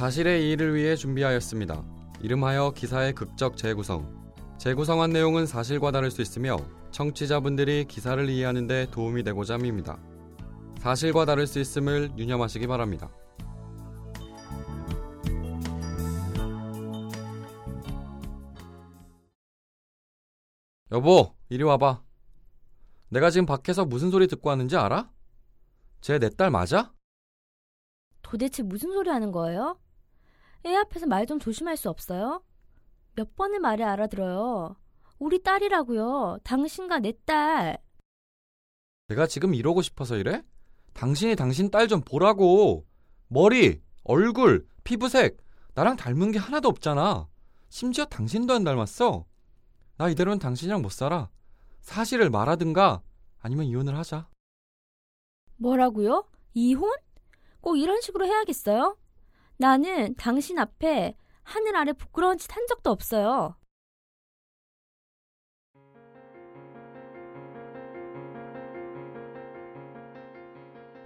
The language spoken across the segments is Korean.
사실의 이의를 위해 준비하였습니다. 이름하여 기사의 극적 재구성. 재구성한 내용은 사실과 다를 수 있으며 청취자분들이 기사를 이해하는 데 도움이 되고자 합니다. 사실과 다를 수 있음을 유념하시기 바랍니다. 여보, 이리 와봐. 내가 지금 밖에서 무슨 소리 듣고 왔는지 알아? 쟤 내 딸 맞아? 도대체 무슨 소리 하는 거예요? 애 앞에서 말 좀 조심할 수 없어요? 몇 번을 말해 알아들어요. 우리 딸이라고요. 당신과 내 딸. 내가 지금 이러고 싶어서 이래? 당신이 당신 딸 좀 보라고. 머리, 얼굴, 피부색, 나랑 닮은 게 하나도 없잖아. 심지어 당신도 안 닮았어. 나 이대로는 당신이랑 못 살아. 사실을 말하든가 아니면 이혼을 하자. 뭐라고요? 이혼? 꼭 이런 식으로 해야겠어요? 나는 당신 앞에 하늘 아래 부끄러운 짓 한 적도 없어요.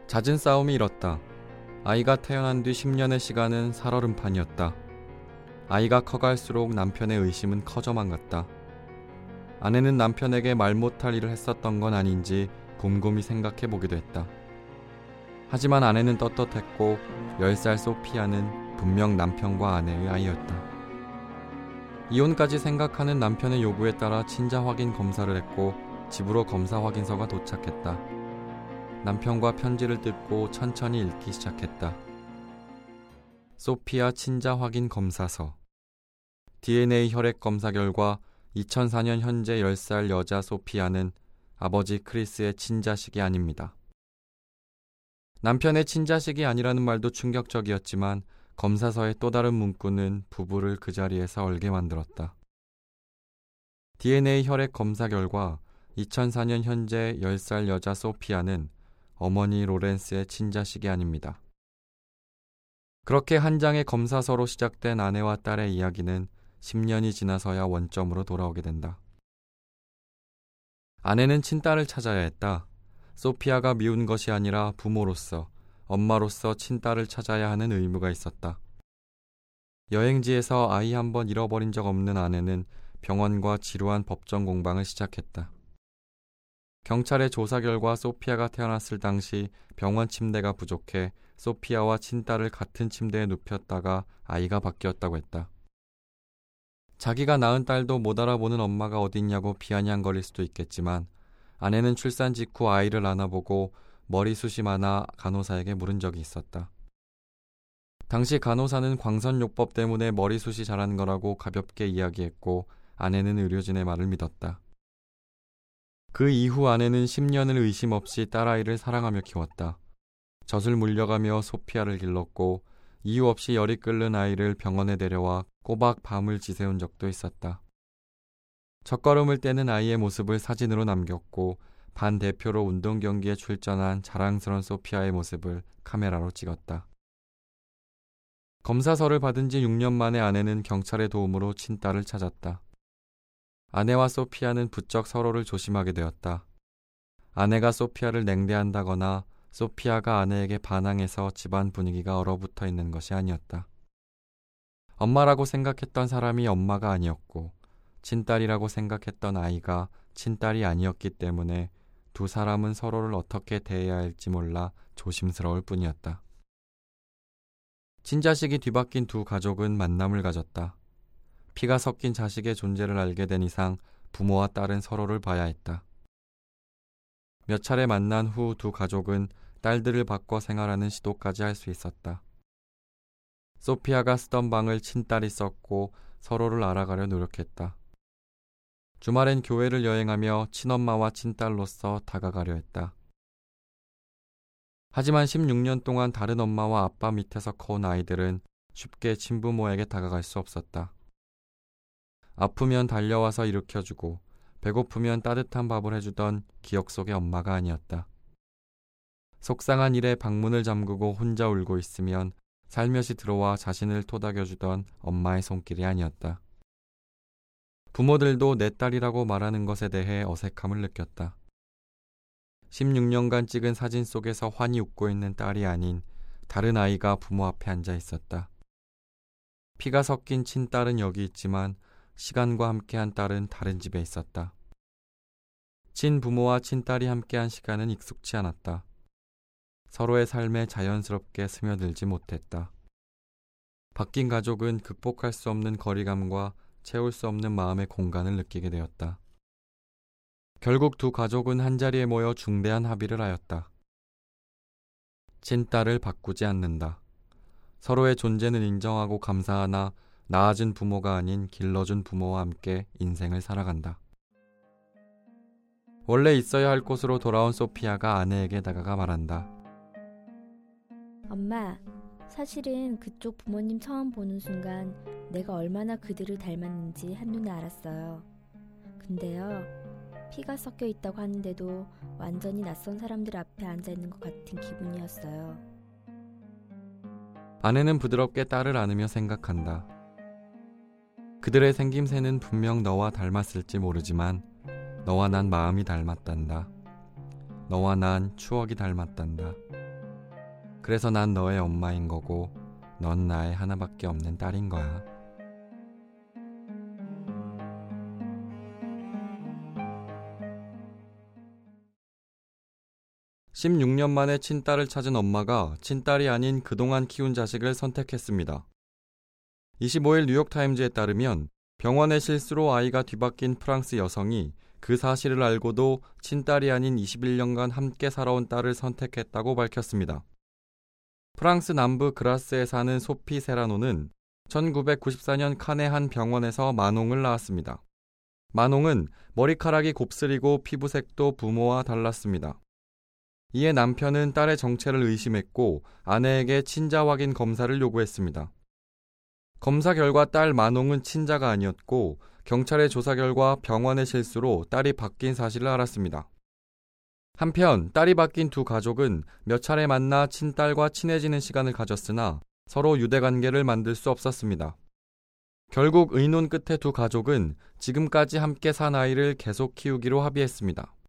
잦은 싸움이 일었다. 아이가 태어난 뒤 10년의 시간은 살얼음판이었다. 아이가 커갈수록 남편의 의심은 커져만 갔다. 아내는 남편에게 말 못할 일을 했었던 건 아닌지 곰곰이 생각해 보기도 했다. 하지만 아내는 떳떳했고 10살 소피아는 분명 남편과 아내의 아이였다. 이혼까지 생각하는 남편의 요구에 따라 친자 확인 검사를 했고 집으로 검사 확인서가 도착했다. 남편과 편지를 뜯고 천천히 읽기 시작했다. 소피아 친자 확인 검사서 DNA 혈액 검사 결과 2004년 현재 10살 여자 소피아는 아버지 크리스의 친자식이 아닙니다. 남편의 친자식이 아니라는 말도 충격적이었지만 검사서의 또 다른 문구는 부부를 그 자리에서 얼게 만들었다. DNA 혈액 검사 결과 2004년 현재 10살 여자 소피아는 어머니 로렌스의 친자식이 아닙니다. 그렇게 한 장의 검사서로 시작된 아내와 딸의 이야기는 10년이 지나서야 원점으로 돌아오게 된다. 아내는 친딸을 찾아야 했다. 소피아가 미운 것이 아니라 부모로서, 엄마로서 친딸을 찾아야 하는 의무가 있었다. 여행지에서 아이 한 번 잃어버린 적 없는 아내는 병원과 지루한 법정 공방을 시작했다. 경찰의 조사 결과 소피아가 태어났을 당시 병원 침대가 부족해 소피아와 친딸을 같은 침대에 눕혔다가 아이가 바뀌었다고 했다. 자기가 낳은 딸도 못 알아보는 엄마가 어딨냐고 비아냥거릴 수도 있겠지만 아내는 출산 직후 아이를 안아보고 머리숱이 많아 간호사에게 물은 적이 있었다. 당시 간호사는 광선요법 때문에 머리숱이 자란 거라고 가볍게 이야기했고 아내는 의료진의 말을 믿었다. 그 이후 아내는 10년을 의심 없이 딸아이를 사랑하며 키웠다. 젖을 물려가며 소피아를 길렀고 이유 없이 열이 끓는 아이를 병원에 데려와 꼬박 밤을 지새운 적도 있었다. 첫걸음을 떼는 아이의 모습을 사진으로 남겼고 반 대표로 운동 경기에 출전한 자랑스러운 소피아의 모습을 카메라로 찍었다. 검사서를 받은 지 6년 만에 아내는 경찰의 도움으로 친딸을 찾았다. 아내와 소피아는 부쩍 서로를 조심하게 되었다. 아내가 소피아를 냉대한다거나 소피아가 아내에게 반항해서 집안 분위기가 얼어붙어 있는 것이 아니었다. 엄마라고 생각했던 사람이 엄마가 아니었고 친딸이라고 생각했던 아이가 친딸이 아니었기 때문에 두 사람은 서로를 어떻게 대해야 할지 몰라 조심스러울 뿐이었다. 친자식이 뒤바뀐 두 가족은 만남을 가졌다. 피가 섞인 자식의 존재를 알게 된 이상 부모와 딸은 서로를 봐야 했다. 몇 차례 만난 후 두 가족은 딸들을 바꿔 생활하는 시도까지 할 수 있었다. 소피아가 쓰던 방을 친딸이 썼고 서로를 알아가려 노력했다. 주말엔 교회를 여행하며 친엄마와 친딸로서 다가가려 했다. 하지만 16년 동안 다른 엄마와 아빠 밑에서 커온 아이들은 쉽게 친부모에게 다가갈 수 없었다. 아프면 달려와서 일으켜주고 배고프면 따뜻한 밥을 해주던 기억 속의 엄마가 아니었다. 속상한 일에 방문을 잠그고 혼자 울고 있으면 살며시 들어와 자신을 토닥여주던 엄마의 손길이 아니었다. 부모들도 내 딸이라고 말하는 것에 대해 어색함을 느꼈다. 16년간 찍은 사진 속에서 환히 웃고 있는 딸이 아닌 다른 아이가 부모 앞에 앉아 있었다. 피가 섞인 친딸은 여기 있지만 시간과 함께한 딸은 다른 집에 있었다. 친부모와 친딸이 함께한 시간은 익숙치 않았다. 서로의 삶에 자연스럽게 스며들지 못했다. 바뀐 가족은 극복할 수 없는 거리감과 채울 수 없는 마음의 공간을 느끼게 되었다. 결국 두 가족은 한자리에 모여 중대한 합의를 하였다. 친딸을 바꾸지 않는다. 서로의 존재는 인정하고 감사하나 낳아준 부모가 아닌 길러준 부모와 함께 인생을 살아간다. 원래 있어야 할 곳으로 돌아온 소피아가 아내에게 다가가 말한다. 엄마, 사실은 그쪽 부모님 처음 보는 순간 내가 얼마나 그들을 닮았는지 한눈에 알았어요. 근데요, 피가 섞여 있다고 하는데도 완전히 낯선 사람들 앞에 앉아 있는 것 같은 기분이었어요. 아내는 부드럽게 딸을 안으며 생각한다. 그들의 생김새는 분명 너와 닮았을지 모르지만 너와 난 마음이 닮았단다. 너와 난 추억이 닮았단다. 그래서 난 너의 엄마인 거고 넌 나의 하나밖에 없는 딸인 거야. (16년) 만에 친딸을 찾은 엄마가 친딸이 아닌 그동안 키운 자식을 선택했습니다. 25일 뉴욕타임즈에 따르면 병원의 실수로 아이가 뒤바뀐 프랑스 여성이 그 사실을 알고도 친딸이 아닌 21년간 함께 살아온 딸을 선택했다고 밝혔습니다. 프랑스 남부 그라스에 사는 소피 세라노는 1994년 칸의 한 병원에서 만홍을 낳았습니다. 만홍은 머리카락이 곱슬이고 피부색도 부모와 달랐습니다. 이에 남편은 딸의 정체를 의심했고 아내에게 친자 확인 검사를 요구했습니다. 검사 결과 딸 만홍은 친자가 아니었고 경찰의 조사 결과 병원의 실수로 딸이 바뀐 사실을 알았습니다. 한편 딸이 바뀐 두 가족은 몇 차례 만나 친딸과 친해지는 시간을 가졌으나 서로 유대 관계를 만들 수 없었습니다. 결국 의논 끝에 두 가족은 지금까지 함께 산 아이를 계속 키우기로 합의했습니다.